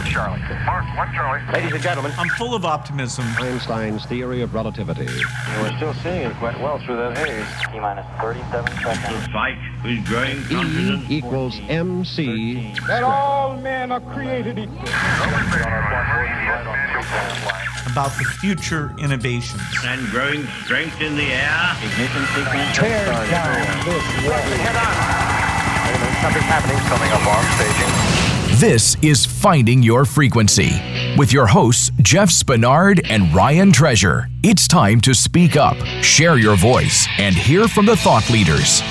One Charlie. Mark, one Charlie. Ladies and gentlemen, I'm full of optimism. Einstein's theory of relativity. We're still seeing it quite well through that haze. T minus 37 seconds. The fight is growing E confidence. equals MC. that all men are created equal. About the future innovations. and growing strength in the air. Ignition sequence. Tear down this wall. Something's happening. Coming up on staging. This is Finding Your Frequency with your hosts, Jeff Spinard and Ryan Treasure. It's time to speak up, share your voice, and hear from the thought leaders.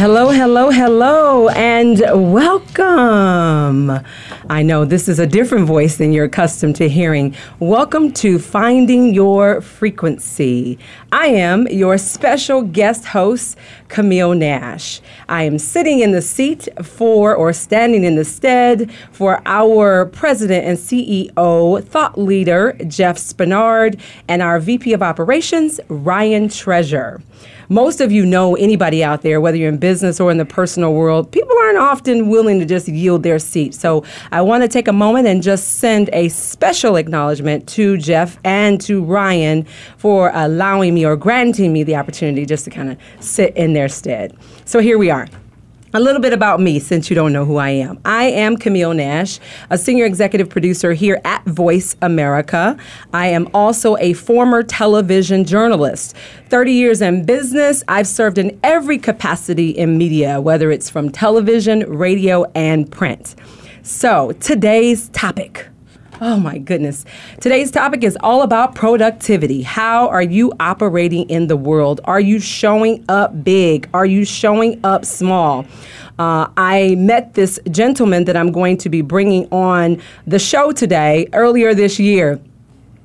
Hello, hello, hello, and welcome. I know this is a different voice than you're accustomed to hearing. Welcome to Finding Your Frequency. I am your special guest host, Camille Nash. I am sitting in the seat for, or standing in the stead for our president and CEO, thought leader, Jeff Spinard, and our VP of Operations, Ryan Treasure most of you know anybody out there, whether you're in business or in the personal world, people aren't often willing to just yield their seat. So I want to take a moment and just send a special acknowledgement to Jeff and to Ryan for allowing me or granting me the opportunity just to kind of sit in their stead. So here we are. A little bit about me since you don't know who I am. I am Camille Nash, a senior executive producer here at Voice America. I am also a former television journalist. 30 years in business, I've served in every capacity in media, whether it's from television, radio, and print. So, today's topic. Oh my goodness. Today's topic is all about productivity. How are you operating in the world? Are you showing up big? Are you showing up small? Uh, I met this gentleman that I'm going to be bringing on the show today earlier this year.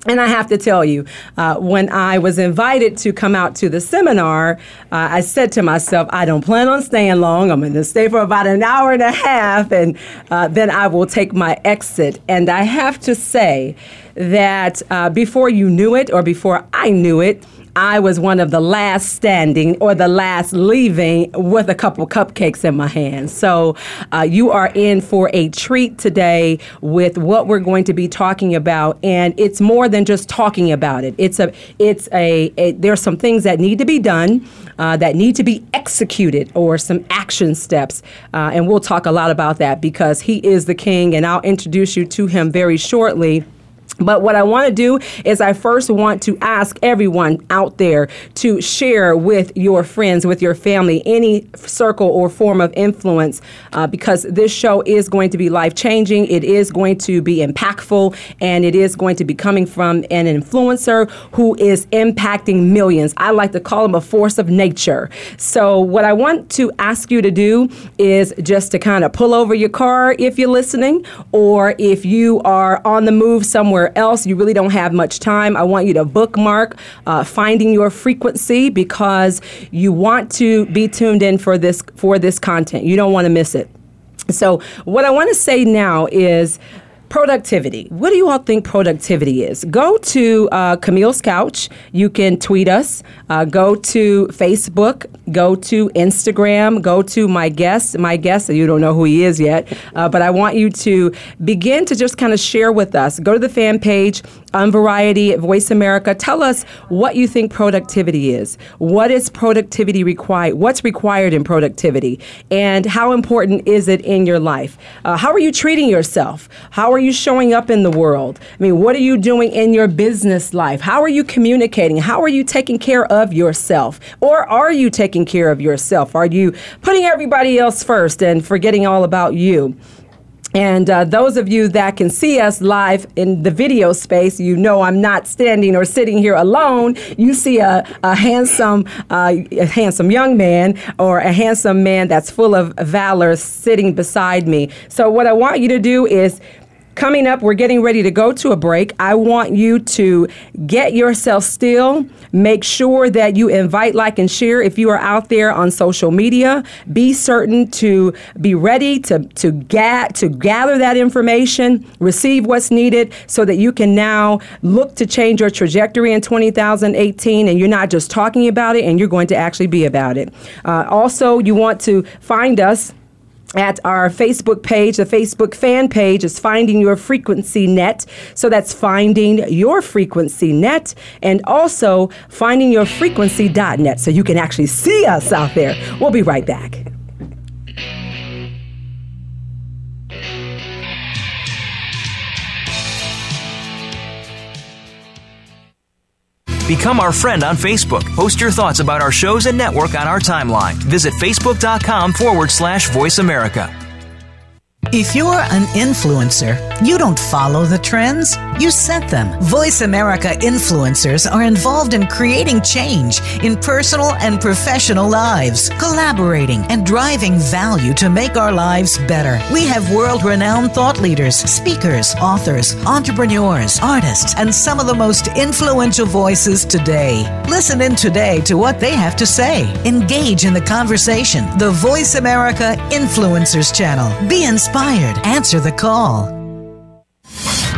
And I have to tell you, uh, when I was invited to come out to the seminar, uh, I said to myself, I don't plan on staying long. I'm going to stay for about an hour and a half, and uh, then I will take my exit. And I have to say that uh, before you knew it, or before I knew it, I was one of the last standing or the last leaving with a couple cupcakes in my hand. So uh, you are in for a treat today with what we're going to be talking about, and it's more than just talking about it. It's a, it's a, a there's some things that need to be done. Uh, that need to be executed or some action steps. Uh, and we'll talk a lot about that because he is the king, and I'll introduce you to him very shortly. But what I want to do is, I first want to ask everyone out there to share with your friends, with your family, any circle or form of influence, uh, because this show is going to be life changing. It is going to be impactful, and it is going to be coming from an influencer who is impacting millions. I like to call him a force of nature. So, what I want to ask you to do is just to kind of pull over your car if you're listening, or if you are on the move somewhere else, you really don't have much time. I want you to bookmark uh, finding your frequency because you want to be tuned in for this for this content. You don't want to miss it. So, what I want to say now is productivity. What do you all think productivity is? Go to uh, Camille's Couch. You can tweet us. Uh, go to Facebook. Go to Instagram. Go to my guest. My guest, you don't know who he is yet, uh, but I want you to begin to just kind of share with us. Go to the fan page on Variety Voice America. Tell us what you think productivity is. What is productivity required? What's required in productivity? And how important is it in your life? Uh, how are you treating yourself? How are you showing up in the world? I mean, what are you doing in your business life? How are you communicating? How are you taking care of yourself? Or are you taking care of yourself? Are you putting everybody else first and forgetting all about you? And uh, those of you that can see us live in the video space, you know I'm not standing or sitting here alone. You see a, a handsome, uh, a handsome young man or a handsome man that's full of valor sitting beside me. So what I want you to do is Coming up, we're getting ready to go to a break. I want you to get yourself still. Make sure that you invite, like, and share if you are out there on social media. Be certain to be ready to to ga- to gather that information, receive what's needed, so that you can now look to change your trajectory in 2018, and you're not just talking about it, and you're going to actually be about it. Uh, also, you want to find us at our Facebook page. The Facebook fan page is Finding Your Frequency Net. So that's Finding Your Frequency Net and also findingyourfrequency.net so you can actually see us out there. We'll be right back. Become our friend on Facebook. Post your thoughts about our shows and network on our timeline. Visit facebook.com forward slash voice America. If you're an influencer, you don't follow the trends, you set them. Voice America influencers are involved in creating change in personal and professional lives, collaborating and driving value to make our lives better. We have world renowned thought leaders, speakers, authors, entrepreneurs, artists, and some of the most influential voices today. Listen in today to what they have to say. Engage in the conversation. The Voice America Influencers Channel. Be inspired. Answer the call.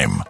time.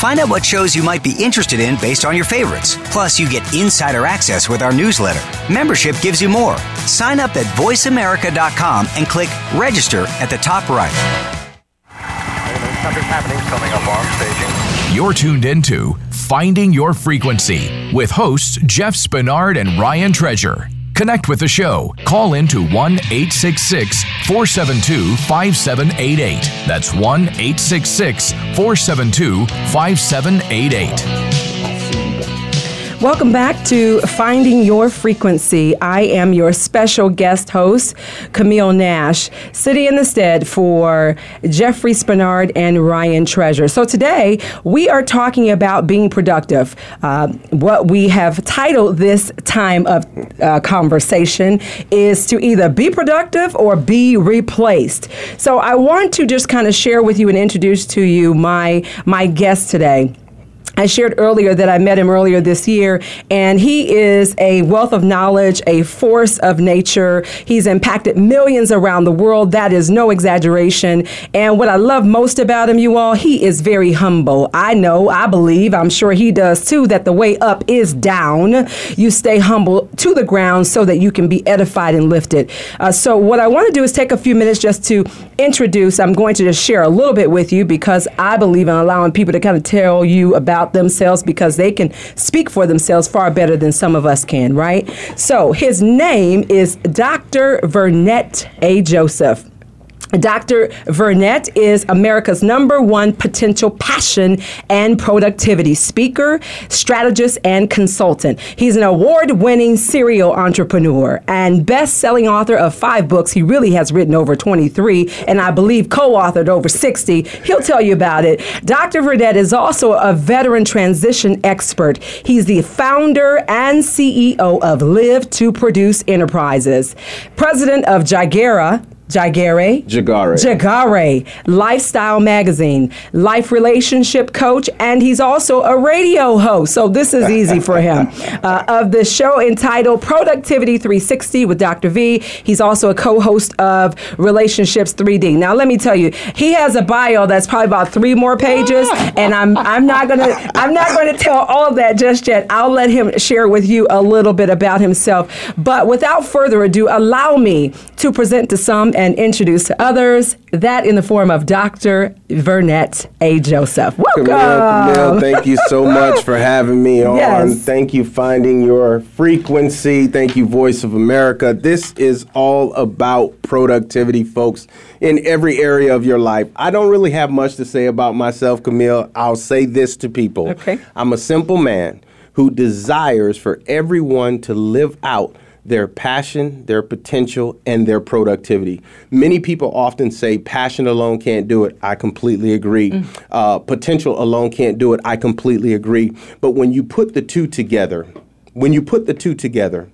Find out what shows you might be interested in based on your favorites. Plus, you get insider access with our newsletter. Membership gives you more. Sign up at voiceamerica.com and click register at the top right. Something's happening coming up on staging. You're tuned into Finding Your Frequency with hosts Jeff Spinard and Ryan Treasure. Connect with the show. Call in to 1 866 472 5788. That's 1 866 472 5788. Welcome back to Finding Your Frequency. I am your special guest host, Camille Nash, sitting in the stead for Jeffrey Spinard and Ryan Treasure. So today we are talking about being productive. Uh, what we have titled this time of uh, conversation is to either be productive or be replaced. So I want to just kind of share with you and introduce to you my my guest today. I shared earlier that I met him earlier this year, and he is a wealth of knowledge, a force of nature. He's impacted millions around the world. That is no exaggeration. And what I love most about him, you all, he is very humble. I know, I believe, I'm sure he does too, that the way up is down. You stay humble to the ground so that you can be edified and lifted. Uh, so, what I want to do is take a few minutes just to introduce. I'm going to just share a little bit with you because I believe in allowing people to kind of tell you about themselves because they can speak for themselves far better than some of us can, right? So his name is Dr. Vernet A. Joseph. Dr. Vernet is America's number one potential passion and productivity speaker, strategist, and consultant. He's an award winning serial entrepreneur and best selling author of five books. He really has written over 23 and I believe co authored over 60. He'll tell you about it. Dr. Vernet is also a veteran transition expert. He's the founder and CEO of Live to Produce Enterprises, president of Jagera Jagare. Jagare. Jagare, lifestyle magazine, life relationship coach, and he's also a radio host. So this is easy for him. Uh, of the show entitled Productivity 360 with Dr. V. He's also a co-host of Relationships 3D. Now let me tell you, he has a bio that's probably about three more pages, and I'm I'm not gonna I'm not gonna tell all of that just yet. I'll let him share with you a little bit about himself. But without further ado, allow me to present to some and introduce to others, that in the form of Dr. Vernet A. Joseph. Welcome. Camille, Camille, thank you so much for having me on. Yes. Thank you, Finding Your Frequency. Thank you, Voice of America. This is all about productivity, folks, in every area of your life. I don't really have much to say about myself, Camille. I'll say this to people. Okay. I'm a simple man who desires for everyone to live out their passion, their potential, and their productivity. Many people often say passion alone can't do it. I completely agree. Uh, potential alone can't do it. I completely agree. But when you put the two together, when you put the two together,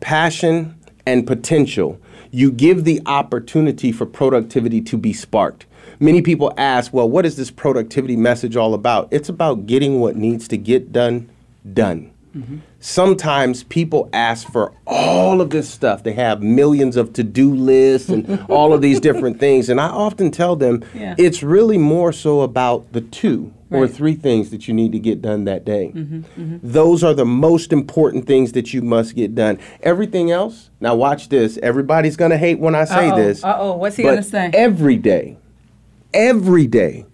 passion and potential, you give the opportunity for productivity to be sparked. Many people ask, well, what is this productivity message all about? It's about getting what needs to get done, done. Sometimes people ask for all of this stuff. They have millions of to do lists and all of these different things. And I often tell them Yeah. it's really more so about the two or three things that you need to get done that day. Mm-hmm, Those are the most important things that you must get done. Everything else, now watch this. Everybody's going to hate when I say Uh-oh, this. uh-oh, what's he gonna say? Every day, every day,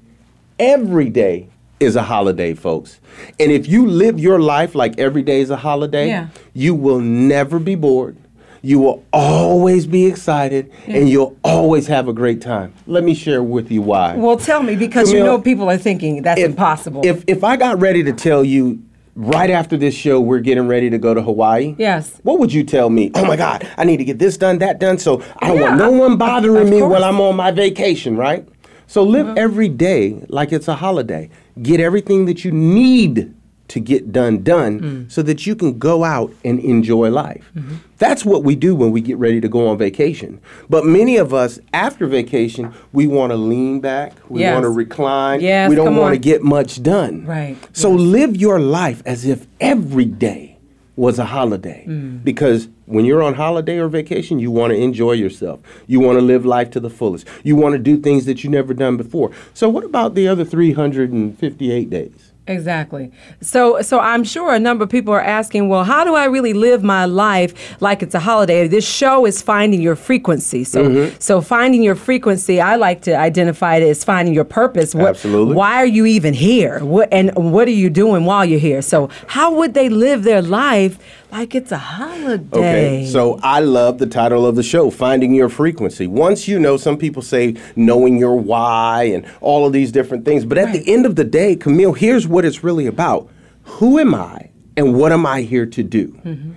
every day is a holiday, folks. And if you live your life like every day is a holiday, Yeah. you will never be bored. You will always be excited and you'll always have a great time. Let me share with you why. Well, tell me because you know people are thinking that's if- impossible. If if I got ready to tell you right after this show we're getting ready to go to Hawaii, yes. what would you tell me? Oh my God, I need to get this done, that done, so I don't Yeah, want no one bothering me while I'm on my vacation, right? So live Mm-hmm. every day like it's a holiday. Get everything that you need to get done done Mm. so that you can go out and enjoy life. Mm-hmm. That's what we do when we get ready to go on vacation. But many of us after vacation, we want to lean back, we Yes. want to recline, Yes, we don't want to get much done. Right, So live your life as if every day was a holiday. Mm. Because when you're on holiday or vacation, you want to enjoy yourself. You want to live life to the fullest. You want to do things that you never done before. So what about the other 358 days? Exactly. So so I'm sure a number of people are asking, well, how do I really live my life like it's a holiday? This show is finding your frequency. So Mhm. so finding your frequency, I like to identify it as finding your purpose. What, Absolutely. Why are you even here? What and what are you doing while you're here? So how would they live their life like it's a holiday? Okay, so I love the title of the show, Finding Your Frequency. Once you know, some people say knowing your why and all of these different things. But at the end of the day, Camille, here's what it's really about Who am I and what am I here to do? Mm-hmm.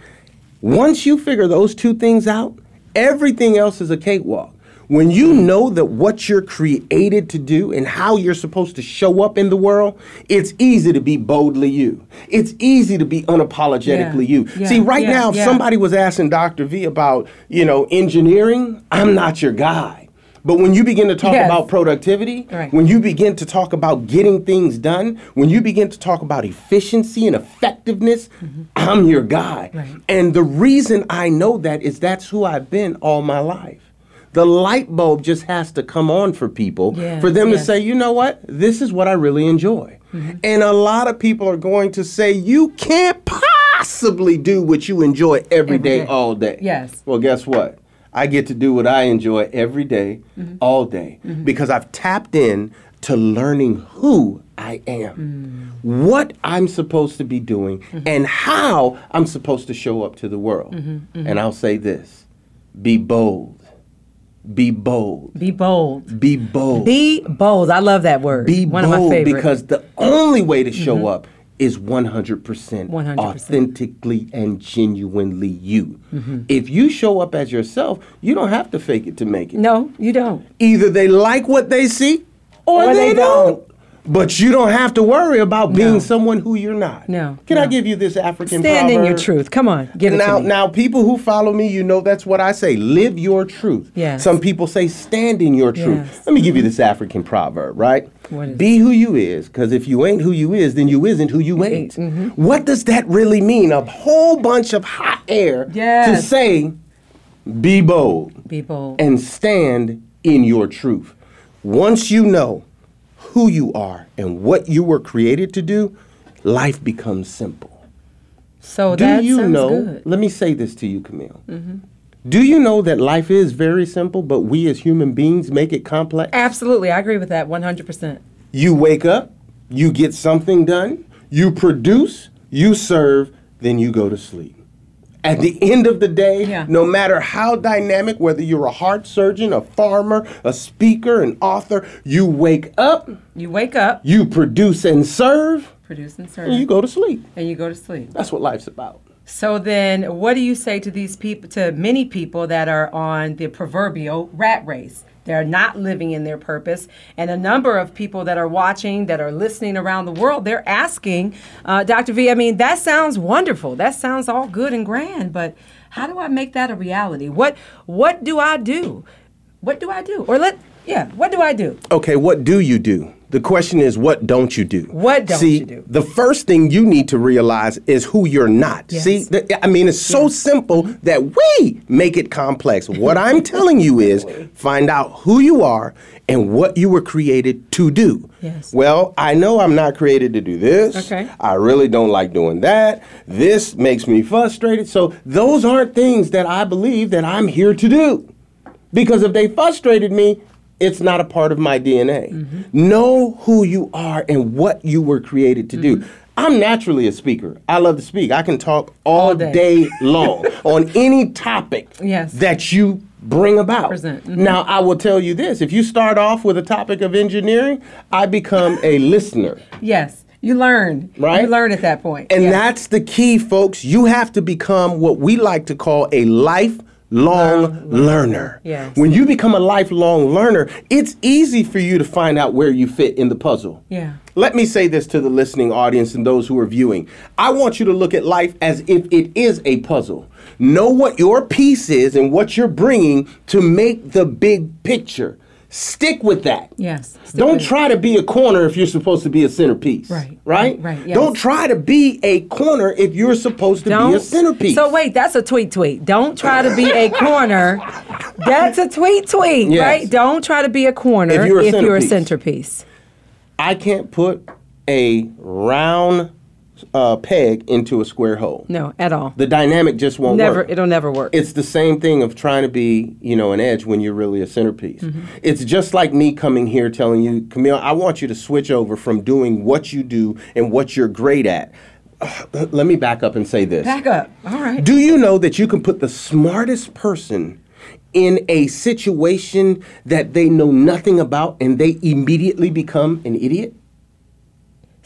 Once you figure those two things out, everything else is a cakewalk. When you know that what you're created to do and how you're supposed to show up in the world, it's easy to be boldly you. It's easy to be unapologetically Yeah, you. yeah, See, right yeah, now, if somebody was asking Dr. V about, you know, engineering, I'm not your guy. But when you begin to talk Yes. about productivity, Right. when you begin to talk about getting things done, when you begin to talk about efficiency and effectiveness, Mm-hmm. I'm your guy. And the reason I know that is that's who I've been all my life. The light bulb just has to come on for people Yes, for them yes. to say, you know what, this is what I really enjoy. Mm-hmm. And a lot of people are going to say, you can't possibly do what you enjoy every day, day. all day. Yes. Well, guess what? I get to do what I enjoy every day, Mm-hmm. all day, because I've tapped in to learning who I am, Mm. what I'm supposed to be doing, Mm-hmm. and how I'm supposed to show up to the world. And I'll say this be bold. Be bold. Be bold. Be bold. Be bold. I love that word. Be One bold of my favorite. because the only way to show Mhm. up is 100%, 100%. authentically and genuinely you. Mhm. If you show up as yourself, you don't have to fake it to make it. No, you don't. Either they like what they see or, Or they, they don't. But you don't have to worry about being someone who you're not. No. Can I give you this African Stand in your truth. Come on, give it now, to me. now, people who follow me, you know that's what I say. Live your truth. Yes. Some people say stand in your truth. Yes. Let me give you this African proverb, right? What is Be who you is, because if you ain't who you is, then you isn't who you ain't. Mm-hmm. What does that really mean? A whole bunch of hot air yes. to say, be bold Be bold. and stand in your truth. Once you know who you are and what you were created to do, life becomes simple. So do that you know? good. Let me say this to you, Camille. hmm Do you know that life is very simple, but we as human beings make it complex? Absolutely, I agree with that 100%. You wake up, you get something done, you produce, you serve, then you go to sleep. At the end of the day, no matter how dynamic, whether you're a heart surgeon, a farmer, a speaker, an author, you wake up, You wake up, you produce and serve, produce and serve. and you go to sleep. And you go to sleep. That's what life's about. So then, what do you say to these people, to many people that are on the proverbial rat race? They're not living in their purpose. And a number of people that are watching, that are listening around the world, they're asking, uh, Dr. V, I mean, that sounds wonderful. That sounds all good and grand, but how do I make that a reality? What what do I do? What do I do? Or let yeah, what do I do? Okay, what do you do? The question is, what don't you do? What don't See, you do? The first thing you need to realize is who you're not. See, th- I mean, it's so simple that we make it complex. What I'm telling you is find out who you are and what you were created to do. Yes. Well, I know I'm not created to do this. Okay. I really don't like doing that. This makes me frustrated. So, those aren't things that I believe that I'm here to do. Because if they frustrated me, it's not a part of my DNA. Mm-hmm. Know who you are and what you were created to Mm-hmm. do. I'm naturally a speaker. I love to speak. I can talk all, day. day. long on any topic Yes. that you bring about. Mhm. Now, I will tell you this if you start off with a topic of engineering, I become a listener. Yes, you learn. Right? You learn at that point. And that's the key, folks. You have to become what we like to call a lifelong learner. Yes. When you become a lifelong learner, it's easy for you to find out where you fit in the puzzle. Yeah. Let me say this to the listening audience and those who are viewing. I want you to look at life as if it is a puzzle. Know what your piece is and what you're bringing to make the big picture. Stick with that. Yes. Don't try to be a corner if you're supposed to be a centerpiece. Right, Right? right, yes. Don't try to be a corner if you're supposed to be a centerpiece. So wait, that's a tweet tweet. Don't try to be a corner. That's a tweet tweet, Yes. right? Don't try to be a corner If you're a a centerpiece. centerpiece. I can't put a round uh, peg into a square hole. No, at all. The dynamic just won't never work. it'll never work. It's the same thing of trying to be, you know, an edge when you're really a centerpiece. Mm-hmm. It's just like me coming here telling you, Camille, I want you to switch over from doing what you do and what you're great at. Ugh, Let me back up and say this. Back up. All right. Do you know that you can put the smartest person in a situation that they know nothing about and they immediately become an idiot?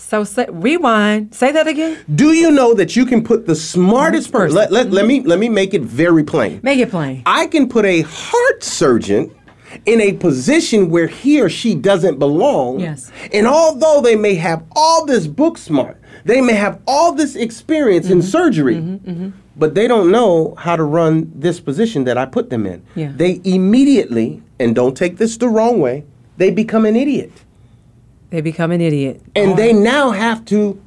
So say, rewind. Say that again. Do you know that you can put the smartest person? Let, let, let mm-hmm. me let me make it very plain. Make it plain. I can put a heart surgeon in a position where he or she doesn't belong. Yes. And although they may have all this book smart, they may have all this experience Mm-hmm. in surgery, mm-hmm. Mm-hmm. but they don't know how to run this position that I put them in. Yeah. They immediately, and don't take this the wrong way, they become an idiot. They become an idiot. And they now have to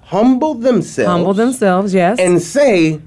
humble themselves. Humble themselves, yes. And say,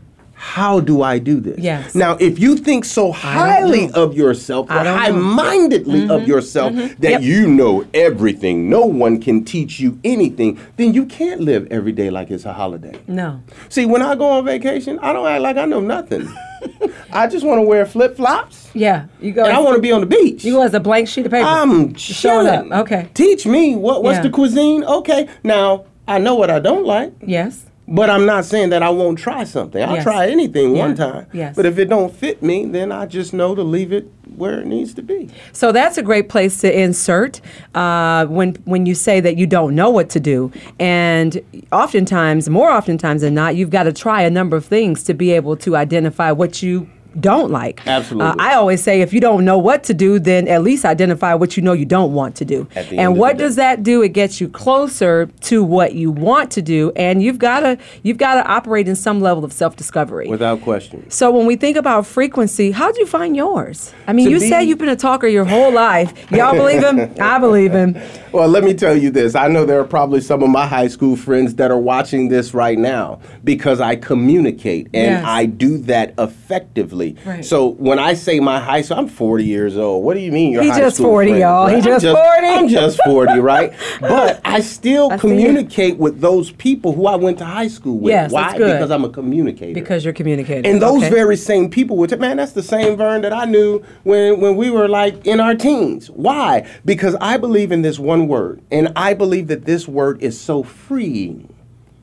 how do I do this? Yes. Now, if you think so highly of yourself, or don't know. high-mindedly of yourself, mhm. that Yep. you know everything, no one can teach you anything, then you can't live every day like it's a holiday. No. See, when I go on vacation, I don't act like I know nothing. I just want to wear flip flops. Yeah. You go. And I want to be on the beach. You go as a blank sheet of paper. I'm showing up. Okay. Teach me what what's Yeah. the cuisine. Okay, now I know what I don't like. Yes. But I'm not saying that I won't try something. I'll Yes. try anything one time. Yes. But if it don't fit me, then I just know to leave it where it needs to be. So that's a great place to insert uh, when when you say that you don't know what to do, and oftentimes, more oftentimes than not, you've got to try a number of things to be able to identify what you don't like. Absolutely. Uh, I always say if you don't know what to do, then at least identify what you know you don't want to do. At the end And what does that do? It gets you closer to what you want to do, and you've got to you've got to operate in some level of self discovery. Without question. So when we think about frequency, how would you find yours? I mean, To you be- say you've been a talker your whole life. Y'all believe him? I believe him. Well, let me tell you this. I know there are probably some of my high school friends that are watching this right now because I communicate and Yes. I do that effectively. Right. So when I say my high school, I'm 40 years old. What do you mean you're He high just school 40, friend, y'all. He right? I'm just 40. I'm just 40, right? But I still I communicate with those people who I went to high school with. Yes, Why? Because I'm a communicator. Because you're communicating. And those Okay. very same people would, man, that's the same Vern that I knew when, when we were like in our teens. Why? Because I believe in this one word, and I believe that this word is so freeing.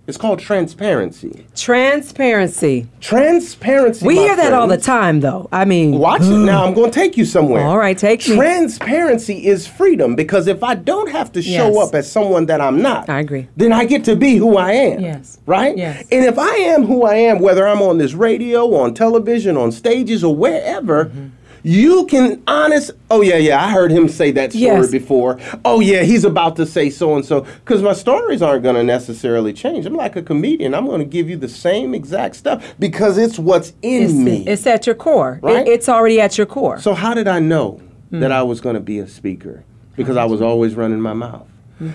It's called transparency. transparency. Transparency. We hear that all the time, though. I mean, Watch it now. I'm going to take you somewhere. All right, take me. Transparency is freedom because if I don't have to show Yes. up as someone that I'm not, I agree. then I get to be who I am. Yes. Right? Yes. And if I am who I am, whether I'm on this radio, on television, on stages, or wherever, Mm-hmm. You can honest. Oh yeah, yeah. I heard him say that story Yes. before. Oh yeah, he's about to say so and so. Because my stories aren't going to necessarily change. I'm like a comedian. I'm going to give you the same exact stuff because it's what's in it's, me. it's at your core. It- Right? it's already at your core. So how did I know Hmm. that I was going to be a speaker? Because I was always running my mouth.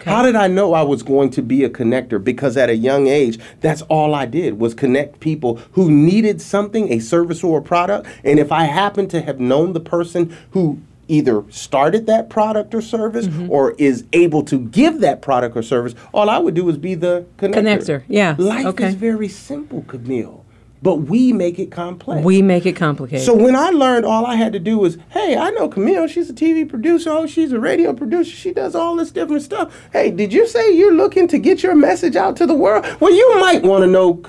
How did I know I was going to be a connector? Because at a young age, that's all I did was connect people who needed something, a service or a product. And if I happened to have known the person who either started that product or service Mm-hmm. or is able to give that product or service, all I would do is be the connector. Connector, yeah, Life okay. is very simple, Camille. But we make it complex. we make it complicated. So when I learned, all I had to do was, hey, I know Camille. She's a TV producer. Oh, she's a radio producer. She does all this different stuff. Hey, did you say you're looking to get your message out to the world? Well, you might want to know.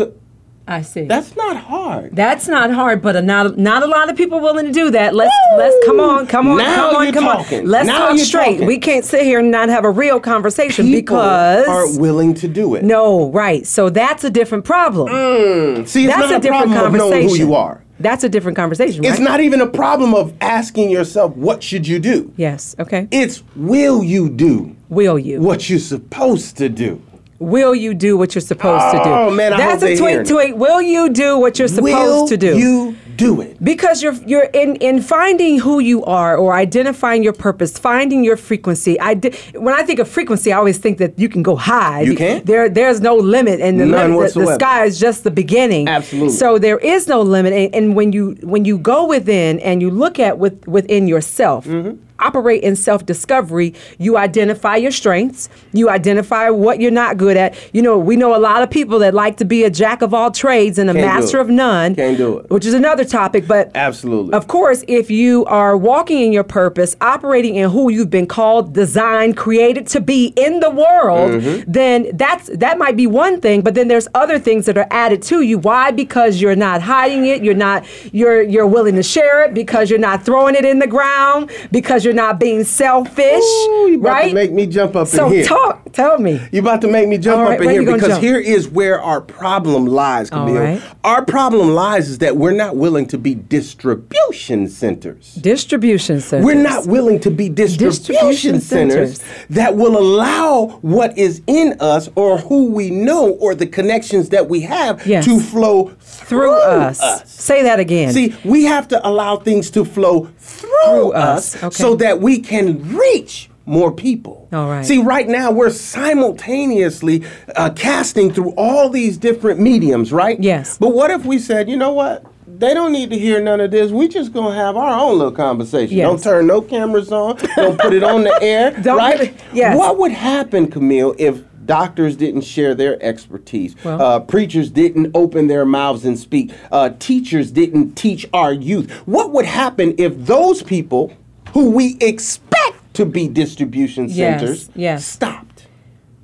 I see. That's not hard. That's not hard, but a not not a lot of people willing to do that. Let's let's come on, come on, Now come on, come talking. on. Let's Now talk straight. talking. We can't sit here and not have a real conversation People because aren't willing to do it. no, right. So that's a different problem. Mm. See, it's that's not a a different problem of knowing conversation. who you are. That's a different conversation, It's right? not even a problem of asking yourself, what should you do? Yes. Okay. It's will you do Will you? what you're supposed to do? Will you do what you're supposed to do? Oh, man, I That's a tweet. Tweet. Will you do what you're supposed will to do? you do it? Because you're you're in in finding who you are or identifying your purpose, finding your frequency. I di- when I think of frequency, I always think that you can go high. You can? There there's no limit, and the, None limit, the, the sky is just the beginning. Absolutely. So there is no limit, and, and when you when you go within and you look at with within yourself. Mm-hmm. Operate in self discovery. You identify your strengths. You identify what you're not good at. You know, we know a lot of people that like to be a jack of all trades and a Can't master of none. Can't do it. Which is another topic, but Absolutely. of course, if you are walking in your purpose, operating in who you've been called, designed, created to be in the world, Mm-hmm. then that's that might be one thing, but then there's other things that are added to you. Why? Because you're not hiding it, you're not you're you're willing to share it because you're not throwing it in the ground, because you're not being selfish, Ooh, you about right? to make me jump up so in here. So talk, tell me. You're about to make me jump All right, up in here because jump? here is where our problem lies, Camille. right. Our problem lies is that we're not willing to be distribution centers. Distribution centers. We're not willing to be distribution, Distribution centers, centers. that will allow what is in us or who we know or the connections that we have Yes. to flow through, through us. us. Say that again. See, we have to allow things to flow through, Through us, us, okay. so that we can reach more people. All right. See, right now we're simultaneously uh, casting through all these different mediums, right? Yes. But what if we said, you know what? They don't need to hear none of this. We just gonna have our own little conversation. Yes. Don't turn no cameras on. Don't put it on the air. Don't right? it- yes. What would happen, Camille, if doctors didn't share their expertise? Well- uh, preachers didn't open their mouths and speak. Uh, teachers didn't teach our youth. What would happen if those people who we expect to be distribution centers yes. yes. stopped?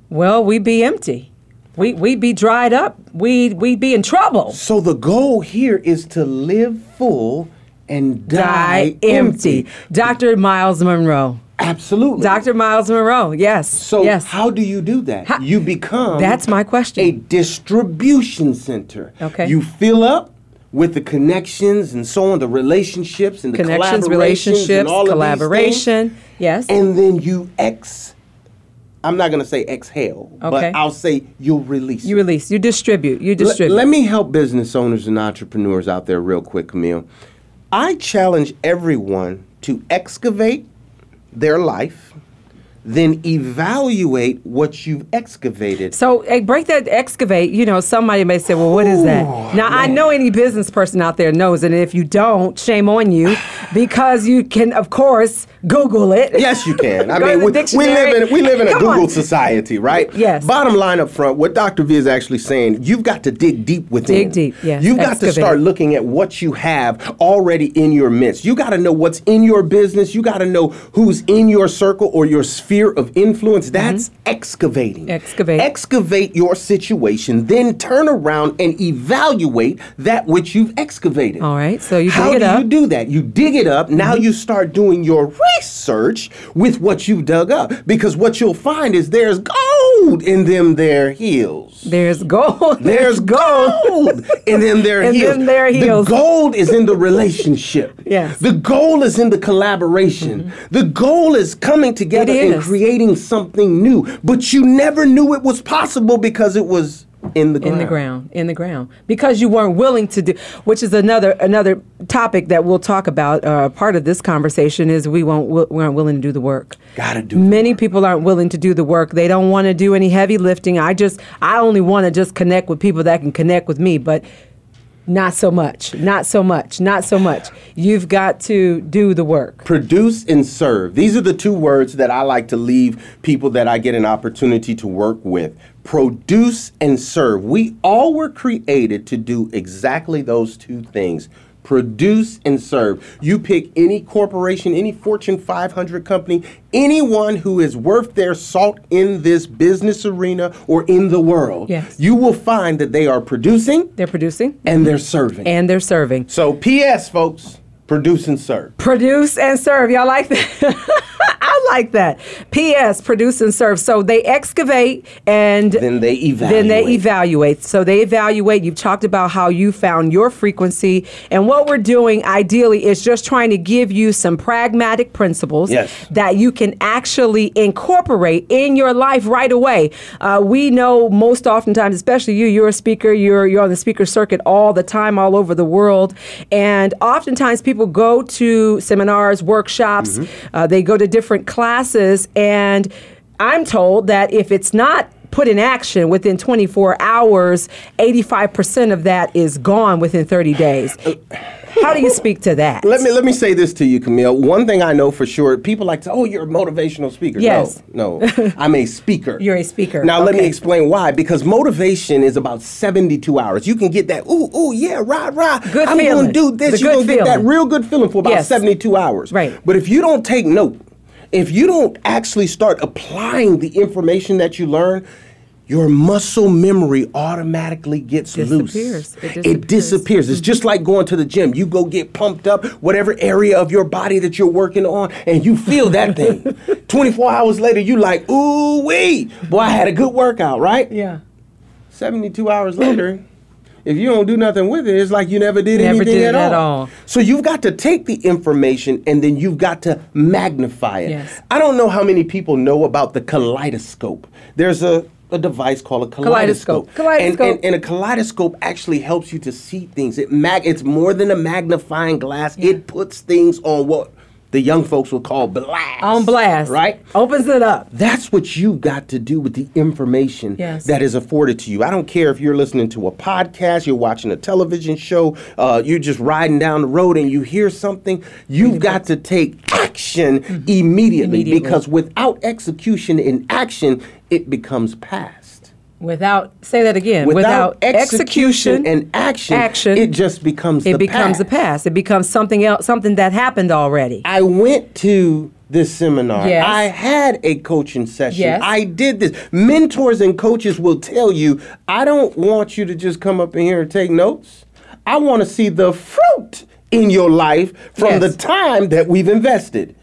Well, we'd be empty. We we'd be dried up. We'd we'd be in trouble. So the goal here is to live full and die, Die empty. Dr. Myles Munroe. Absolutely. Dr. Myles Munroe. Yes. So yes. how do you do that? How- you become That's my question. a distribution center. Okay. You fill up with the connections and so on, the relationships and the Connections, relationships, and all of these collaboration. Yes. And then you ex. I'm not going to say exhale, Okay. but I'll say you'll release. you release, you distribute, you distribute. Let me help business owners and entrepreneurs out there real quick, Camille. I challenge everyone to excavate their life, then evaluate what you've excavated. So hey, break that excavate. You know, somebody may say, "Well, what is that?" Oh, now, I know any business person out there knows, and if you don't, shame on you, because you can, of course, Google it. Yes, you can. I mean, we, we live in we live in a Come Google on. society, right? Yes. Bottom line up front, what Dr. V is actually saying, you've got to dig deep within. Dig deep, yes, You've got to start looking at what you have already in your midst. You got to know what's in your business. You got to know who's in your circle or your sphere of influence. That's excavating. Mm-hmm. Excavate. Excavate your situation, then turn around and evaluate that which you've excavated. All right. So you dig How it up. Mm-hmm. you do that? You dig it up. Now mm-hmm. you start doing your research with what you've dug up. Because what you'll find is there's gold in them there heels. There's gold. There's gold in them there In heels. them there heels. The gold is in the relationship. Mm-hmm. Yes. The goal is in the collaboration. The goal is coming together and creating something new. But you never knew it was possible because it was in the ground. in the ground in the ground because you weren't willing to do which is another another topic that we'll talk about uh, part of this conversation is we won't we aren't willing to do the work Gotta do. many people aren't willing to do the work they don't want to do any heavy lifting i just i only want to just connect with people that can connect with me but not so much not so much not so much you've got to do the work Produce and serve. These are the two words that I like to leave people that I get an opportunity to work with. Produce and serve. We all were created to do exactly those two things. Produce and serve. You pick any corporation, any Fortune 500 company, anyone who is worth their salt in this business arena or in the world. Yes. You will find that they are producing they're producing and they're serving. and they're serving so, P.S., folks, produce and serve. Produce and serve. Y'all like that? Like that. P.S. Produce and serve. So they excavate and Then they evaluate. Then they evaluate. So they evaluate. You've talked about how you found your frequency. And what we're doing ideally is just trying to give you some pragmatic principles Yes. that you can actually incorporate in your life right away. Uh, we know most oftentimes, especially you, you're a speaker, you're, you're on the speaker circuit all the time, all over the world. And oftentimes people go to seminars, workshops, uh, they go to different classes. And I'm told that if it's not put in action within 24 hours, 85% of that is gone within 30 days. How do you speak to that? Let me let me say this to you, Camille. One thing I know for sure, people like to, oh, you're a motivational speaker. Yes. No, no, I'm a speaker. You're a speaker. Now let me explain why. Because motivation is about 72 hours. You can get that, ooh, ooh, yeah, rah, rah. Good I'm feeling. gonna do this. The You're gonna get that real good feeling for about Yes. 72 hours. Right. But if you don't take note, if you don't actually start applying the information that you learn, your muscle memory automatically gets loose. Disappears. It It disappears. It disappears. It's just mm-hmm. like going to the gym. You go get pumped up, whatever area of your body that you're working on, and you feel that thing. 24 hours later, you like, ooh wee, boy, I had a good workout, right? Yeah. 72 hours later, if you don't do nothing with it, it's like you never did Never anything did at, all. all. So you've got to take the information and then you've got to magnify it. Yes. I don't know how many people know about the kaleidoscope. There's a a device called a kaleidoscope. Kaleidoscope. And- Kaleidoscope. And, and a kaleidoscope actually helps you to see things. It mag it's more than a magnifying glass. It puts things on what the young folks would call blast. On blast. Right? Opens it up. That's what you've got to do with the information Yes. that is afforded to you. I don't care if you're listening to a podcast, you're watching a television show, uh, you're just riding down the road and you hear something. You've got to take action immediately, Immediately. because without execution in action, it becomes past. Without say that again. Without, Without, execution, and action, action, it just becomes it the becomes the past. past. It becomes something else, something that happened already. I went to this seminar. Yes. I had a coaching session. Yes. I did this. Mentors and coaches will tell you, I don't want you to just come up in here and take notes. I want to see the fruit in your life from Yes. the time that we've invested.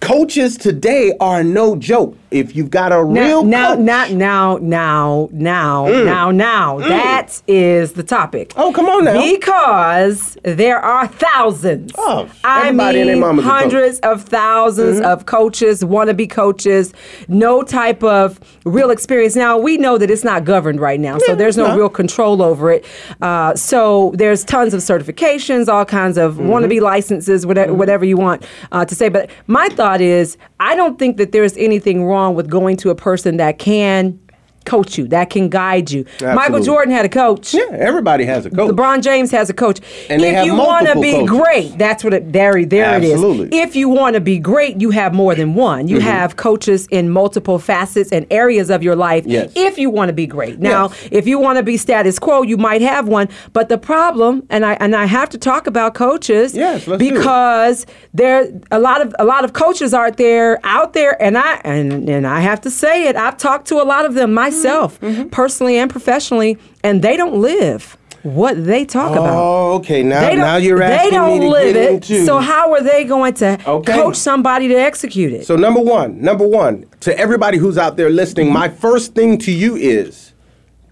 Coaches today are no joke. If you've got a Now, real now, coach, now, now, now, now, Mm. now, now. Mm. That is the topic. Oh, come on now. Because there are thousands. Oh, I mean, mama's a coach. hundreds of 1000s Mhm. of coaches, wannabe coaches, no type of real experience. Now we know that it's not governed right now, so there's no no. real control over it. Uh, so there's tons of certifications, all kinds of Mm-hmm. wannabe licenses, whatever, whatever you want uh, to say. But my thought is, I don't think that there's anything wrong with going to a person that can coach you, that can guide you. Michael Jordan had a coach. Yeah, everybody has a coach. LeBron James has a coach. And if you want to be coaches. great, that's what it there, there it Absolutely. is. If you want to be great, you have more than one. You Mhm. have coaches in multiple facets and areas of your life. Yes. If you want to be great. Now, if you want to be status quo, you might have one. But the problem, and I and I have to talk about coaches Yes, let's do it. because there a lot of a lot of coaches out there out there and I and and I have to say it. I've talked to a lot of them myself, Mm-hmm. personally and professionally, and they don't live what they talk about. Oh, okay. Now, now you're asking They don't me to live get it. into. So how are they going to Okay. coach somebody to execute it? So number one, number one, to everybody who's out there listening, my first thing to you is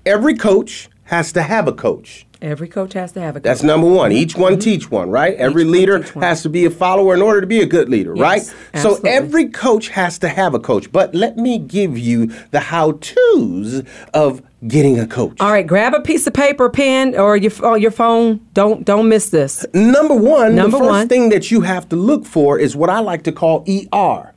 every coach has to have a coach. Every coach has to have a coach. That's number one. Each one teach one, right? Every leader has to be a follower in order to be a good leader, Yes, right? So every coach has to have a coach. But let me give you the how to's of getting a coach. All right, grab a piece of paper, pen, or your or your phone. Don't don't miss this. Number one, Number the first one. thing that you have to look for is what I like to call ER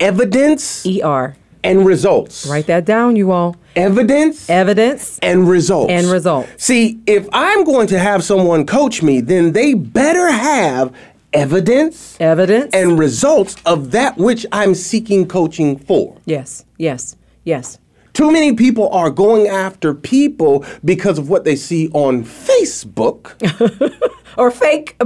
evidence ER. And results. Write that down, you all. Evidence Evidence and results. and results. See, if I'm going to have someone coach me, then they better have evidence Evidence. and results of that which I'm seeking coaching for. yes, yes, yes. Too many people are going after people because of what they see on Facebook Or fake.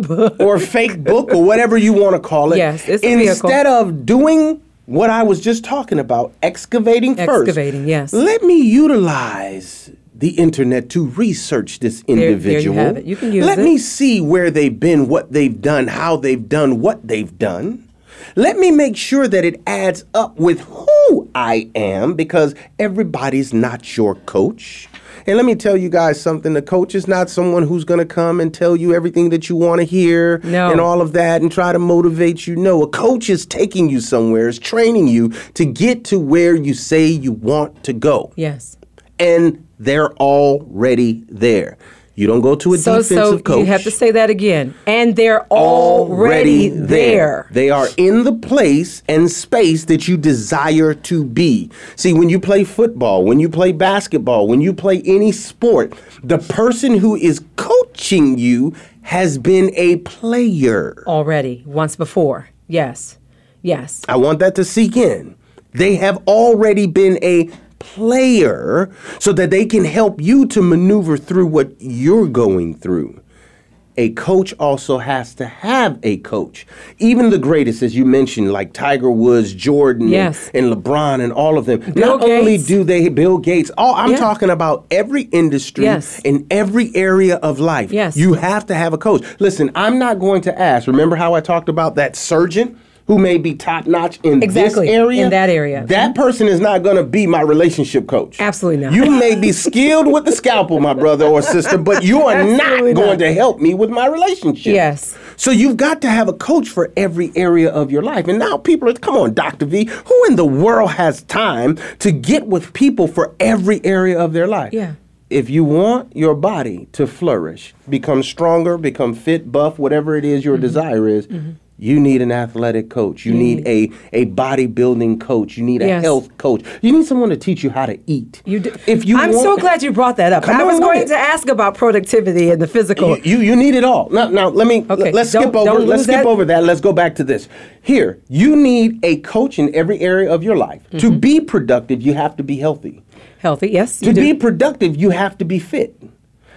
or fake book or whatever you want to call it. Yes, it's a vehicle. Instead of doing what I was just talking about, excavating first. Excavating, yes. Let me utilize the internet to research this individual. there you individual. have it. You can use Let it. me see where they've been, what they've done, how they've done what they've done. Let me make sure that it adds up with who I am because everybody's not your coach. And let me tell you guys something the coach is not someone who's going to come and tell you everything that you want to hear No. and all of that and try to motivate you. No, a coach is taking you somewhere, is training you to get to where you say you want to go. Yes. And they're already there. You don't go to a So defensive so coach you have to say that again. And they're already, there. They are in the place and space that you desire to be. See, when you play football, when you play basketball, when you play any sport, the person who is coaching you has been a player. Already. Once before. Yes. Yes. I want that to sink in. They have already been a player so that they can help you to maneuver through what you're going through. A coach also has to have a coach. Even the greatest, as you mentioned, like Tiger Woods, Jordan, and- Yes. and, LeBron, and all of them. Bill Not only do they, Bill Gates, oh, I'm Yeah. talking about every industry Yes. in every area of life. Yes. You have to have a coach. Listen, I'm not going to ask. Remember how I talked about that surgeon who may be top notch in Exactly, this area? in that area. That person is not going to be my relationship coach. Absolutely not. You may be skilled with the scalpel, my brother or sister, but you are not going not. to help me with my relationship. Yes. So you've got to have a coach for every area of your life. And now people are, come on, Dr. V, who in the world has time to get with people for every area of their life? Yeah. If you want your body to flourish, become stronger, become fit, buff, whatever it is your Mm-hmm. desire is, you need an athletic coach. You need a, a bodybuilding coach. You need a Yes. health coach. You need someone to teach you how to eat. You do. If you I'm so glad you brought that up. I was going it. to ask about productivity and the physical. You, you you need it all. Now now let me Okay, let's don't- skip over let's skip that. over that. Let's go back to this. Here, you need a coach in every area of your life. To Mm-hmm. be productive, you have to be healthy. Healthy, yes. To do. be productive, you have to be fit.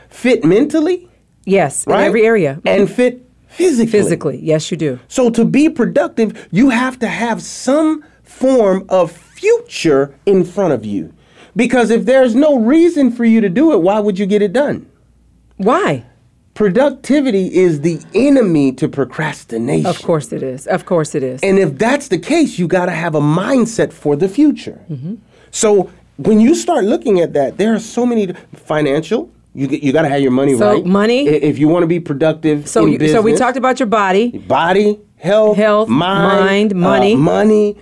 Fit mentally, yes, right? in every area. And fit physically. Physically, yes, you do. So to be productive, you have to have some form of future in front of you. Because if there's no reason for you to do it, why would you get it done? Why? Productivity is the enemy to procrastination. Of course it is. Of course it is. And if that's the case, you got to have a mindset for the future. Mm-hmm. So when you start looking at that, there are so many financial. You you got to have your money So, right. money- If you want to be productive so, in business. so we talked about your body. body, health, Health, mind, mind, uh, money. money,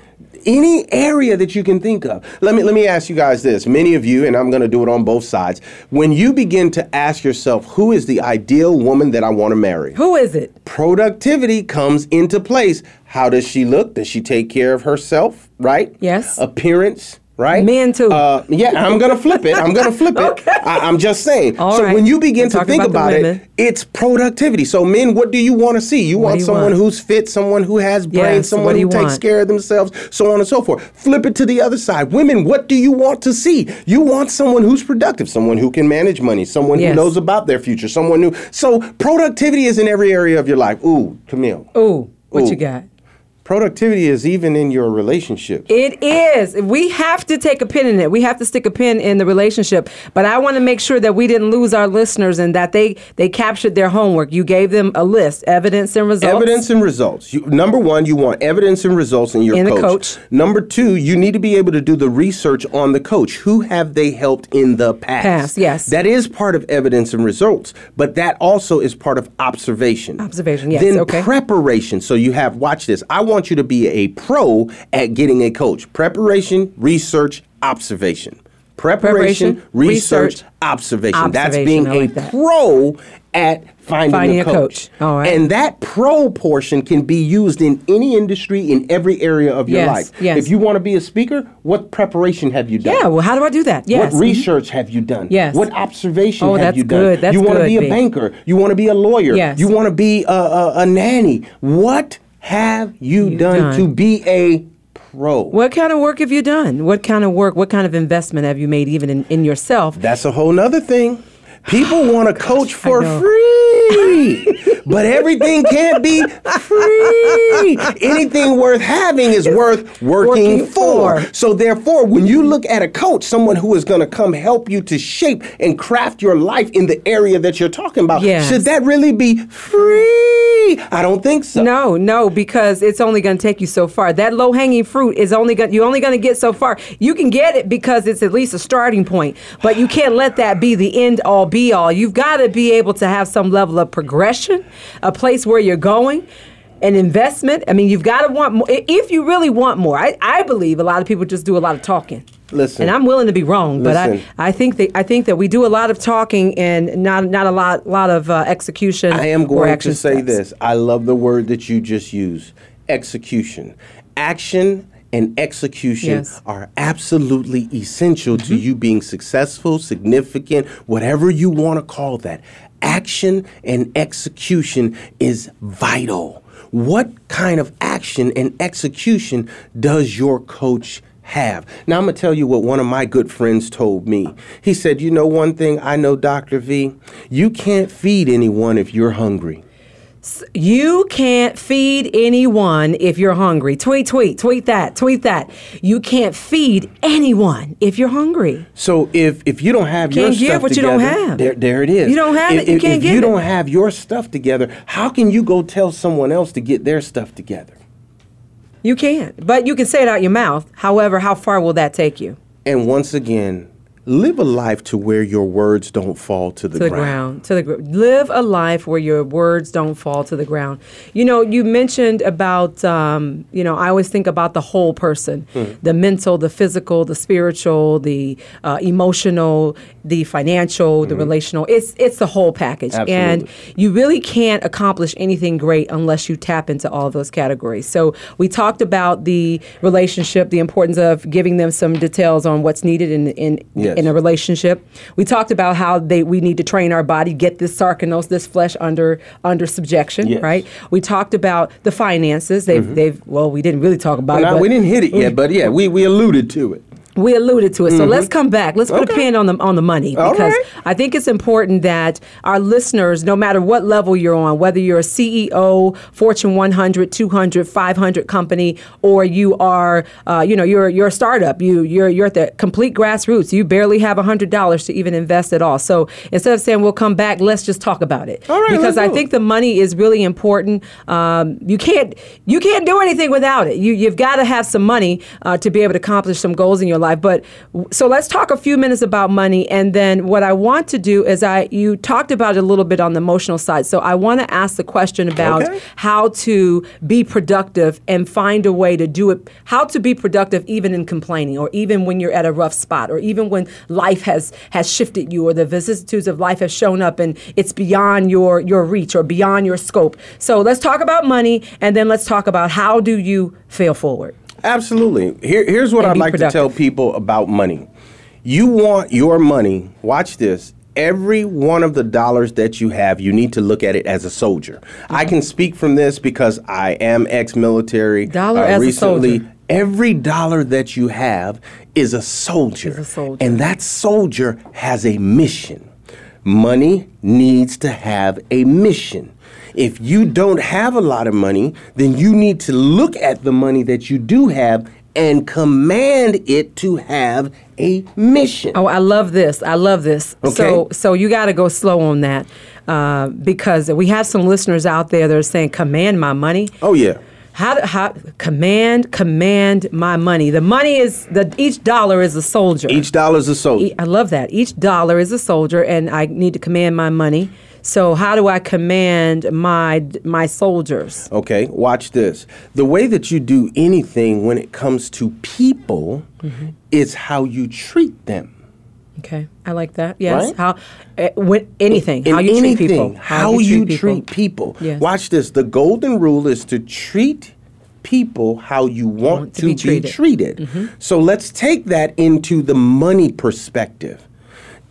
any area that you can think of. Let me let me ask you guys this. Many of you, and I'm going to do it on both sides. When you begin to ask yourself, who is the ideal woman that I want to marry? Who is it? Productivity comes into place. How does she look? Does she take care of herself? Right? Yes. Appearance. Right? Men too. Uh, yeah, I'm gonna flip it. I'm gonna flip it. I, I'm just saying. All so right. when you begin We're to think about about, it, it's productivity. So men, what do you want to see? You What want you someone want? who's fit, someone who has brains, Yes, someone who takes want? care of themselves, so on and so forth. Flip it to the other side. Women, what do you want to see? You want someone who's productive, someone who can manage money, someone Yes. who knows about their future, someone who. So productivity is in every area of your life. Ooh, Camille. Ooh, what Ooh. you got? Productivity is even in your relationship. It is. We have to take a pin in it. We have to stick a pin in the relationship. But I want to make sure that we didn't lose our listeners and that they they captured their homework. You gave them a list, evidence and results. Evidence and results. You, number one, you want evidence and results in your In coach. coach. Number two, you need to be able to do the research on the coach. Who have they helped in the past? Past, yes. That is part of evidence and results, but that also is part of observation. Observation, yes, Then okay. preparation. So you have, watch this. I want you to be a pro at getting a coach. Preparation, research, observation. Preparation, Preparation, research, research, observation. That's being I a like that. pro at finding, Finding a a coach. coach. All right. And that pro portion can be used in any industry in every area of your Yes, life. yes. If you want to be a speaker, what preparation have you done? Yeah, well, how do I do that? Yes. What research have you done? Yes. What observation Oh, have that's you done? good. That's you want to be a banker. You want to be a lawyer. Yes. You want to be a, a, a nanny. What have you, You done, done. to be a pro? What kind of work have you done? What kind of work, what kind of investment have you made even in, in yourself? That's a whole nother thing. People oh, want to coach for know. Free, but everything can't be free. Anything worth having is worth working, working for. for. So, therefore, when you look at a coach, someone who is going to come help you to shape and craft your life in the area that you're talking about, Yes. should that really be free? I don't think so. No, no, because it's only going to take you so far. That low hanging fruit is only going you're only going to get so far. You can get it because it's at least a starting point, but you can't let that be the end all be all. You've got to be able to have some level of progression, a place where you're going. An investment. I mean, you've got to want more. If you really want more, I, I believe a lot of people just do a lot of talking. Listen. and I'm willing to be wrong, but I, I think that I think that we do a lot of talking and not not a lot lot of uh, execution. I am going to say steps. this. I love the word that you just used execution. Action and execution Yes. are absolutely essential to you being successful, significant, whatever you want to call that. Action and execution is vital. What kind of action and execution does your coach have? Now, I'm going to tell you what one of my good friends told me. He said, You know, one thing I know, Dr. V, you can't feed anyone if you're hungry. You can't feed anyone if you're hungry. Tweet, tweet, tweet that, tweet that. You can't feed anyone if you're hungry. So if if you don't have your Can't give stuff what you don't have. there there it is. You don't have if, it, you if- can't if get you it. don't have your stuff together, how can you go tell someone else to get their stuff together? You can't. But you can say it out your mouth. However, how far will that take you? And once again, live a life to where your words don't fall to the, to the ground. To the ground. Live a life where your words don't fall to the ground. You know, you mentioned about, um, you know, I always think about the whole person Hmm. the mental, the physical, the spiritual, the uh, emotional, the financial, the relational. It's, it's the whole package. And Mm-hmm. You really can't accomplish anything great unless you tap into all of those categories. So we talked about the relationship, the importance of giving them some details on what's needed in, in, Yes. in a relationship. We talked about how they we need to train our body, get this sarconos, this flesh under under subjection, Yes. right? We talked about the finances. They've mm-hmm. they've well, we didn't really talk about Well, it. now, but we didn't hit it yet, but yeah, we, we alluded to it. We alluded to it, so Mhm. let's come back. Let's put a pin on the on the money because right. I think it's important that our listeners, no matter what level you're on, whether you're a CEO, Fortune 100, 200, 500 company, or you are, uh, you know, you're you're a startup, you you're you're at the complete grassroots. You barely have hundred dollars to even invest at all. So instead of saying we'll come back, let's just talk about it. All right, because I think the money is really important. Um, you can't you can't do anything without it. You you've got to have some money uh, to be able to accomplish some goals in your life. But so let's talk a few minutes about money, and then what I want to do is I you talked about it a little bit on the emotional side. So I want to ask the question about Okay. how to be productive and find a way to do it. How to be productive even in complaining, or even when you're at a rough spot, or even when life has has shifted you, or the vicissitudes of life have shown up and it's beyond your your reach or beyond your scope. So let's talk about money, and then let's talk about how do you fail forward. Absolutely. Here, here's what I'd like to tell people about money. You want your money, watch this. Every one of the dollars that you have, you need to look at it as a soldier. Mm-hmm. I can speak from this because I am ex military. Dollar as a recently, soldier. Every dollar that you have is a soldier. Is a soldier. And that soldier has a mission. Money needs to have a mission. If you don't have a lot of money, then you need to look at the money that you do have and command it to have a mission. Oh, I love this. I love this. So, Okay. so so you got to go slow on that uh, because we have some listeners out there that are saying, "Command my money." Oh yeah. How, how command command my money? The money is the each dollar is a soldier. Each dollar is a soldier. E- I love that. Each dollar is a soldier, and I need to command my money. So how do I command my my soldiers? Okay, watch this. The way that you do anything when it comes to people Mm-hmm. is how you treat them. Okay, I like that. Yes. Right? How uh, with anything? In how you anything, treat people? How, you, treat, people. Yes. Watch this. The golden rule is to treat people how you want, to, be treated. Mm-hmm. So let's take that into the money perspective.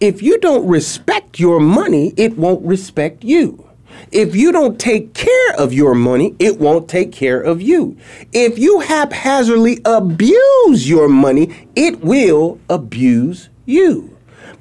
If you don't respect your money, it won't respect you. If you don't take care of your money, it won't take care of you. If you haphazardly abuse your money, it will abuse you.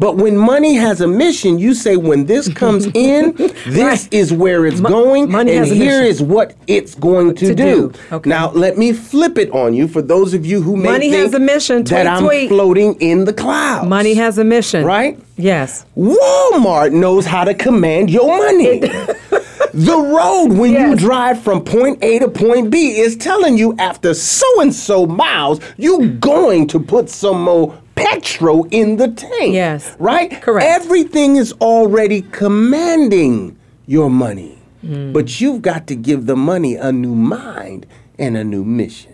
But when money has a mission, you say, when this comes in, this is where it's going, money and here is what it's going to, To do. do. Okay. Now, let me flip it on you for those of you who may Money has a mission. that Tweet, I'm tweet. floating in the clouds. Money has a mission. Right? Yes. Walmart knows how to command your money. the road when you drive from point A to point B is telling you after so and so miles, you're going to put some more petrol in the tank. Yes. Right? Correct. Everything is already commanding your money. Hmm. But you've got to give the money a new mind and a new mission.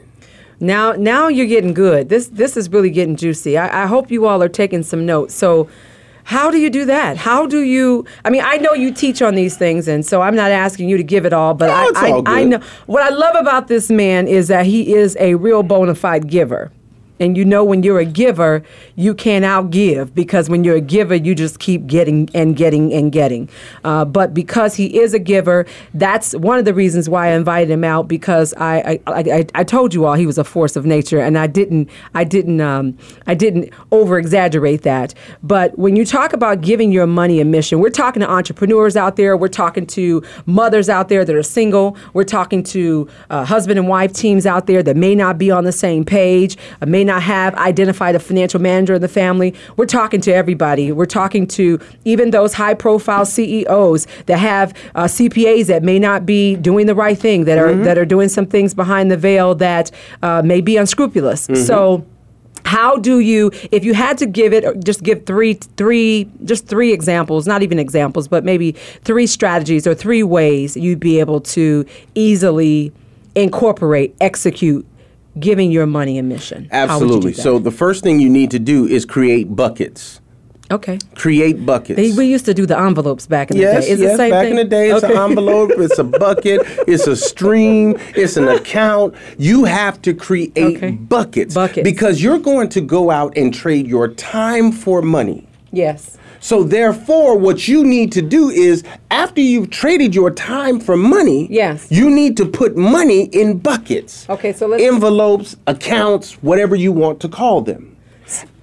Now, now you're getting good. This this is really getting juicy. I, I hope you all are taking some notes. So, how do you do that? How do you? I mean, I know you teach on these things, and so I'm not asking you to give it all. But I, I, all I good. know what I love about this man is that he is a real bona fide giver. And you know, when you're a giver, you can't outgive because when you're a giver, you just keep getting and getting and getting. Uh, but because he is a giver, that's one of the reasons why I invited him out because I I, I, I told you all he was a force of nature, and I didn't I didn't um, I didn't over exaggerate that. But when you talk about giving your money a mission, we're talking to entrepreneurs out there, we're talking to mothers out there that are single, we're talking to uh, husband and wife teams out there that may not be on the same page, uh, may not have identified a financial manager in the family. We're talking to everybody. We're talking to even those high profile CEOs that have uh, CPAs that may not be doing the right thing, that are that are doing some things behind the veil that uh, may be unscrupulous. So how do you if you had to give it just give three three just three examples not even examples but maybe three strategies or three ways you'd be able to easily incorporate execute giving your money a mission How would you Absolutely. So the first thing you need to do is create buckets. okay Create buckets. they, we used to do the envelopes back in Yes, the day is yes. the same Back thing? in the day, it's Okay. an envelope, it's a bucket, it's a stream, it's an account. You have to create Okay. buckets, Buckets. because you're going to go out and trade your time for money. yes So therefore, what you need to do is, after you've traded your time for money, Yes. you need to put money in buckets. Okay, so let's- envelopes, accounts, whatever you want to call them.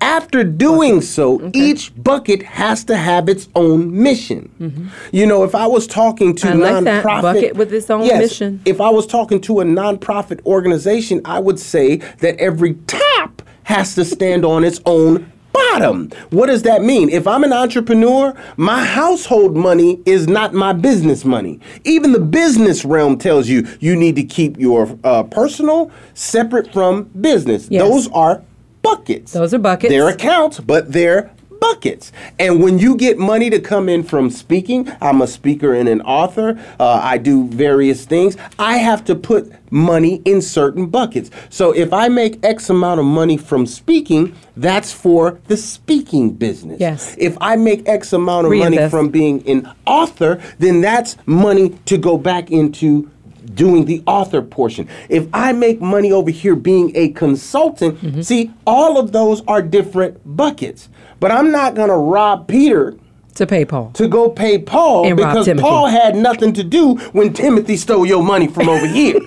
After doing so, each bucket has to have its own mission. You know, if I was talking to Mm-hmm. I like nonprofit, that. Bucket with its own Yes, mission. If I was talking to a nonprofit organization, I would say that every tap has to stand on its own bottom. What does that mean? If I'm an entrepreneur, my household money is not my business money. Even the business realm tells you you need to keep your uh, personal separate from business. Yes. Those are buckets. Those are buckets. They're accounts, but they're buckets. And when you get money to come in from speaking, I'm a speaker and an author. Uh, I do various things. I have to put money in certain buckets. So if I make X amount of money from speaking, that's for the speaking business. Yes. If I make X amount of money from being an author, then that's money to go back into doing the author portion. If I make money over here being a consultant, Mm-hmm. see, all of those are different buckets. But I'm not going to rob Peter to pay Paul. to go pay Paul And because Paul had nothing to do when Timothy stole your money from over here.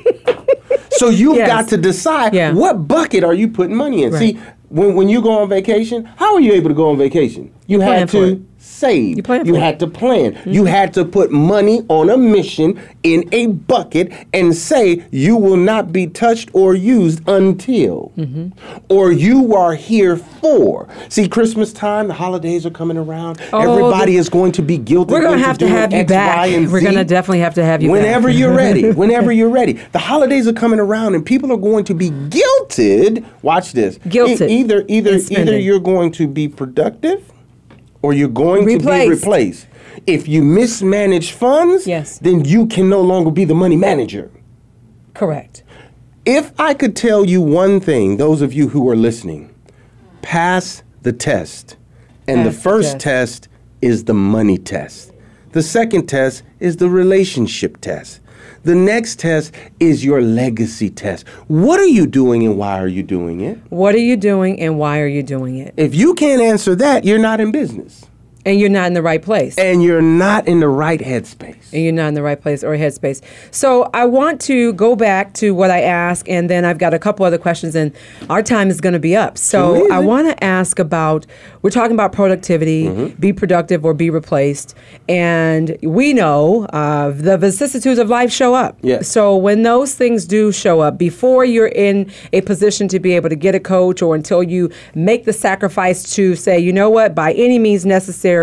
so you've Yes. got to decide Yeah. what bucket are you putting money in. Right. See, when, when you go on vacation, how are you able to go on vacation? You plan had to save. You plan you had to plan. You had to put money on a mission in a bucket and say you will not be touched or used until Mm-hmm. or you are here for. See, Christmas time, the holidays are coming around. Oh, Everybody is going to be guilty. We're gonna have to have you X, back. We're gonna definitely have to have you Whenever back. you're ready. Whenever you're ready. The holidays are coming around and people are going to be guilted. Watch this. E- Guilted either either either you're going to be productive or you're going to be Replaced. If you mismanage funds, Yes. then you can no longer be the money manager. Correct. If I could tell you one thing, those of you who are listening, pass the test. And the Pass the first test. test is the money test. The second test is the relationship test. The next test is your legacy test. What are you doing and why are you doing it? What are you doing and why are you doing it? If you can't answer that, you're not in business. And you're not in the right place. And you're not in the right headspace. and you're not in the right place or headspace. So I want to go back to what I asked, and then I've got a couple other questions, and our time is going to be up. So Too I want to ask about we're talking about productivity, Mm-hmm. be productive or be replaced, and we know uh, the vicissitudes of life show up. Yes. So when those things do show up, before you're in a position to be able to get a coach, or until you make the sacrifice to say, you know what, by any means necessary,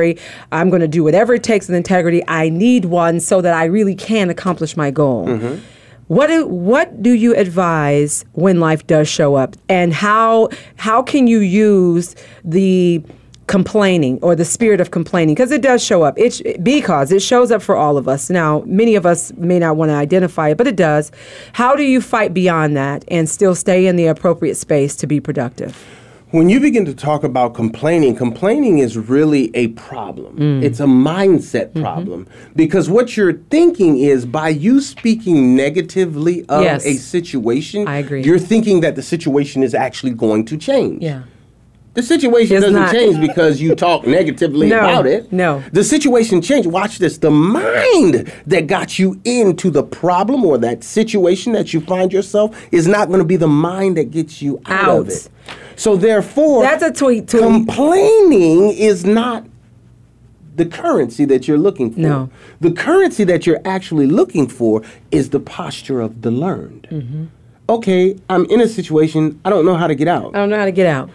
I'm going to do whatever it takes with integrity. I need one so that I really can accomplish my goal. Mm-hmm. What do, what do you advise when life does show up, and how how can you use the complaining or the spirit of complaining? Because it does show up. It's because it shows up for all of us. Now many of us may not want to identify it but it does. How do you fight beyond that and still stay in the appropriate space to be productive When you begin to talk about complaining, complaining is really a problem. Mm. It's a mindset Mm-hmm. problem because what you're thinking is by you speaking negatively of Yes. a situation, I agree. you're thinking that the situation is actually going to change. yeah The situation It's doesn't not. change because you talk negatively No, about it. no. The situation changed. Watch this. The mind that got you into the problem or that situation that you find yourself is not going to be the mind that gets you out, of it. So therefore, That's a tweet, tweet. complaining is not the currency that you're looking for. No. The currency that you're actually looking for is the posture of the learned. Mm-hmm. Okay, I'm in a situation, I don't know how to get out. i don't know how to get out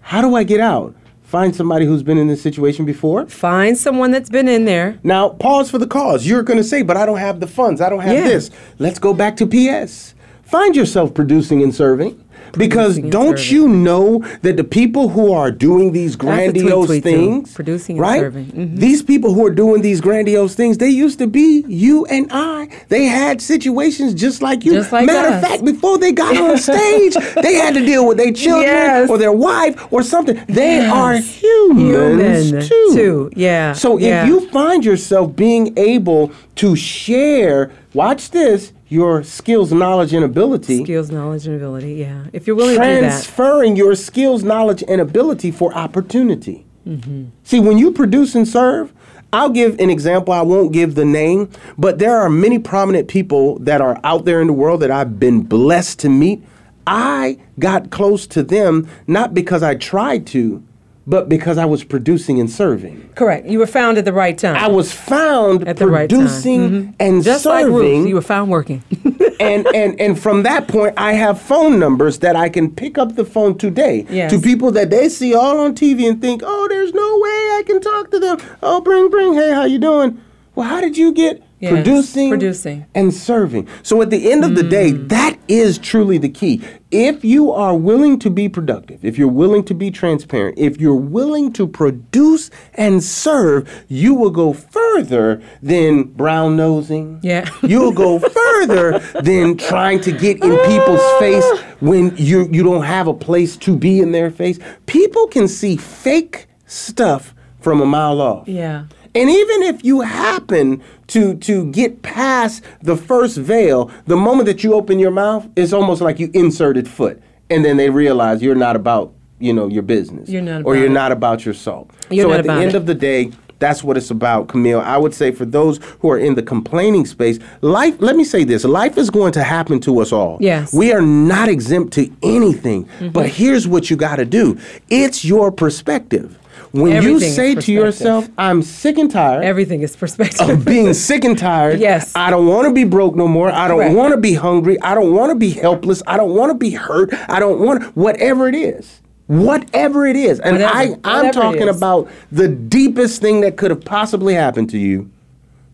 How do I get out? Find somebody who's been in this situation before. find someone that's been in there Now, pause for the cause. You're going to say, but I don't have the funds. I don't have Yeah. this. Let's go back to PS. Find yourself producing and serving. Because don't you know that the people who are doing these tweet, grandiose tweet, too. things, Producing and right? serving. Mhm. These people who are doing these grandiose things, they used to be you and I. They had situations just like you. Just like Matter us. of fact, before they got on stage, they had to deal with their children Yes. or their wife or something. They Yes. are humans Human, too. too. Yeah, So yeah. if you find yourself being able to share, watch this, your skills, knowledge, and ability, skills knowledge and ability yeah if you're willing to do that transferring your skills, knowledge, and ability for opportunity. Mm-hmm. See, when you produce and serve, I'll give an example. I won't give the name, but there are many prominent people that are out there in the world that I've been blessed to meet. I got close to them not because I tried to, but because I was producing and serving. Correct. You were found at the right time. I was found at the right time. producing Mhm. and Just like serving. Ruth, you were found working. and, and and from that point, I have phone numbers that I can pick up the phone today Yes. to people that they see all on TV and think, oh, there's no way I can talk to them. Oh, bring, bring, hey, how you doing? Well, how did you get Yes, producing, producing. and serving? So at the end of the day, Mm. that is truly the key. If you are willing to be productive, if you're willing to be transparent, if you're willing to produce and serve, you will go further than brown nosing. Yeah. You'll go further than trying to get in people's face when you you don't have a place to be in their face. People can see fake stuff from a mile off. yeah. And even if you happen to to get past the first veil, the moment that you open your mouth, it's almost like you inserted foot, and then they realize you're not about you know your business, You're not or you're it. not about your salt. You're so at the end it. of the day. That's what it's about, Camille. I would say for those who are in the complaining space, life, let me say this life is going to happen to us all. Yes. We are not exempt to anything. Mm-hmm. But here's what you got to do it's your perspective. When Everything you say to yourself, I'm sick and tired Everything is perspective. of being sick and tired. Yes. I don't want to be broke no more. I don't want to be hungry. I don't want to be helpless. I don't want to be hurt. I don't want whatever it is. Whatever it is. And Whatever. I, I'm Whatever talking about the deepest thing that could have possibly happened to you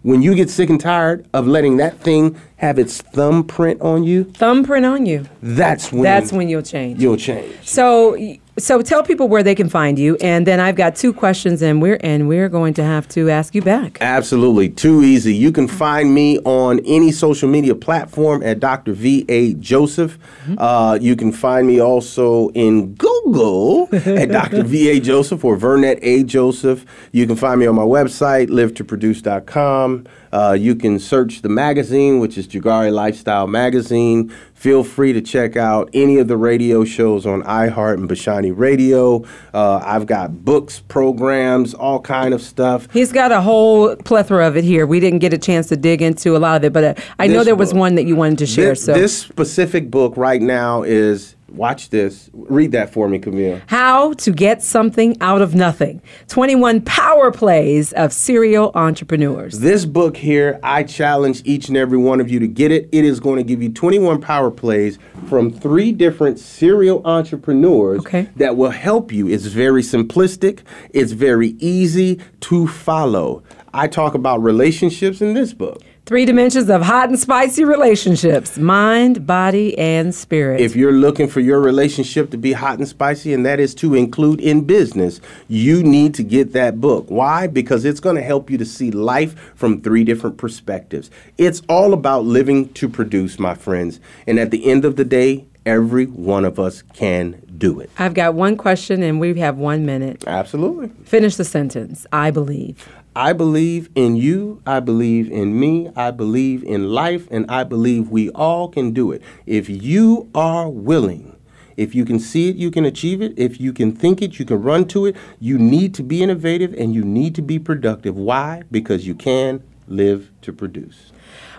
when you get sick and tired of letting that thing have its thumbprint on you. Thumbprint on you. That's when That's when you'll change. you'll change. So, so tell people where they can find you, and then I've got two questions, and we're and we're going to have to ask you back. Absolutely. Too easy. You can find me on any social media platform at Dr. V.A. Joseph. Uh, you can find me also in Google at Dr. V.A. Joseph or Vernet A. Joseph. You can find me on my website, livetoproduce.com. Uh, you can search the magazine, which is Jagari Lifestyle Magazine. Feel free to check out any of the radio shows on iHeart and Bashani Radio. Uh, I've got books, programs, all kind of stuff. He's got a whole plethora of it here. We didn't get a chance to dig into a lot of it, but uh, I know This there was book. one that you wanted to share. This, so, this specific book right now is watch this. Read that for me, Camille. How to Get Something Out of Nothing 21 Power Plays of Serial Entrepreneurs. This book here, I challenge each and every one of you to get it. It is going to give you 21 power plays from three different serial entrepreneurs that will help you. It's very simplistic, it's very easy to follow. I talk about relationships in this book. Three dimensions of hot and spicy relationships mind, body, and spirit. If you're looking for your relationship to be hot and spicy, and that is to include in business, you need to get that book. Why? Because it's going to help you to see life from three different perspectives. It's all about living to produce, my friends. And at the end of the day, every one of us can do it. I've got one question and we have one minute. Absolutely. Finish the sentence. I believe. I believe in you. I believe in me. I believe in life. And I believe we all can do it. If you are willing, if you can see it, you can achieve it. If you can think it, you can run to it. You need to be innovative and you need to be productive. Why? Because you can live to produce.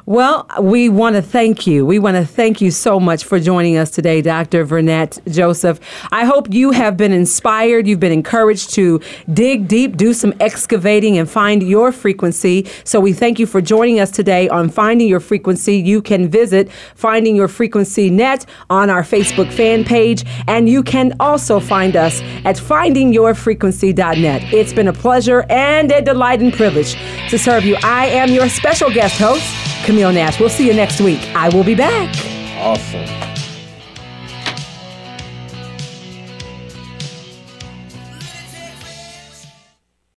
Well, we want to thank you. We want to thank you so much for joining us today, Dr. Vernet Joseph. I hope you have been inspired. You've been encouraged to dig deep, do some excavating, and find your frequency. So we thank you for joining us today on Finding Your Frequency. You can visit Finding Your Frequency Net on our Facebook fan page, and you can also find us at findingyourfrequency.net. It's been a pleasure and a delight and privilege to serve you. I am your special guest host. Camille Nash. We'll see you next week. I will be back. Awesome.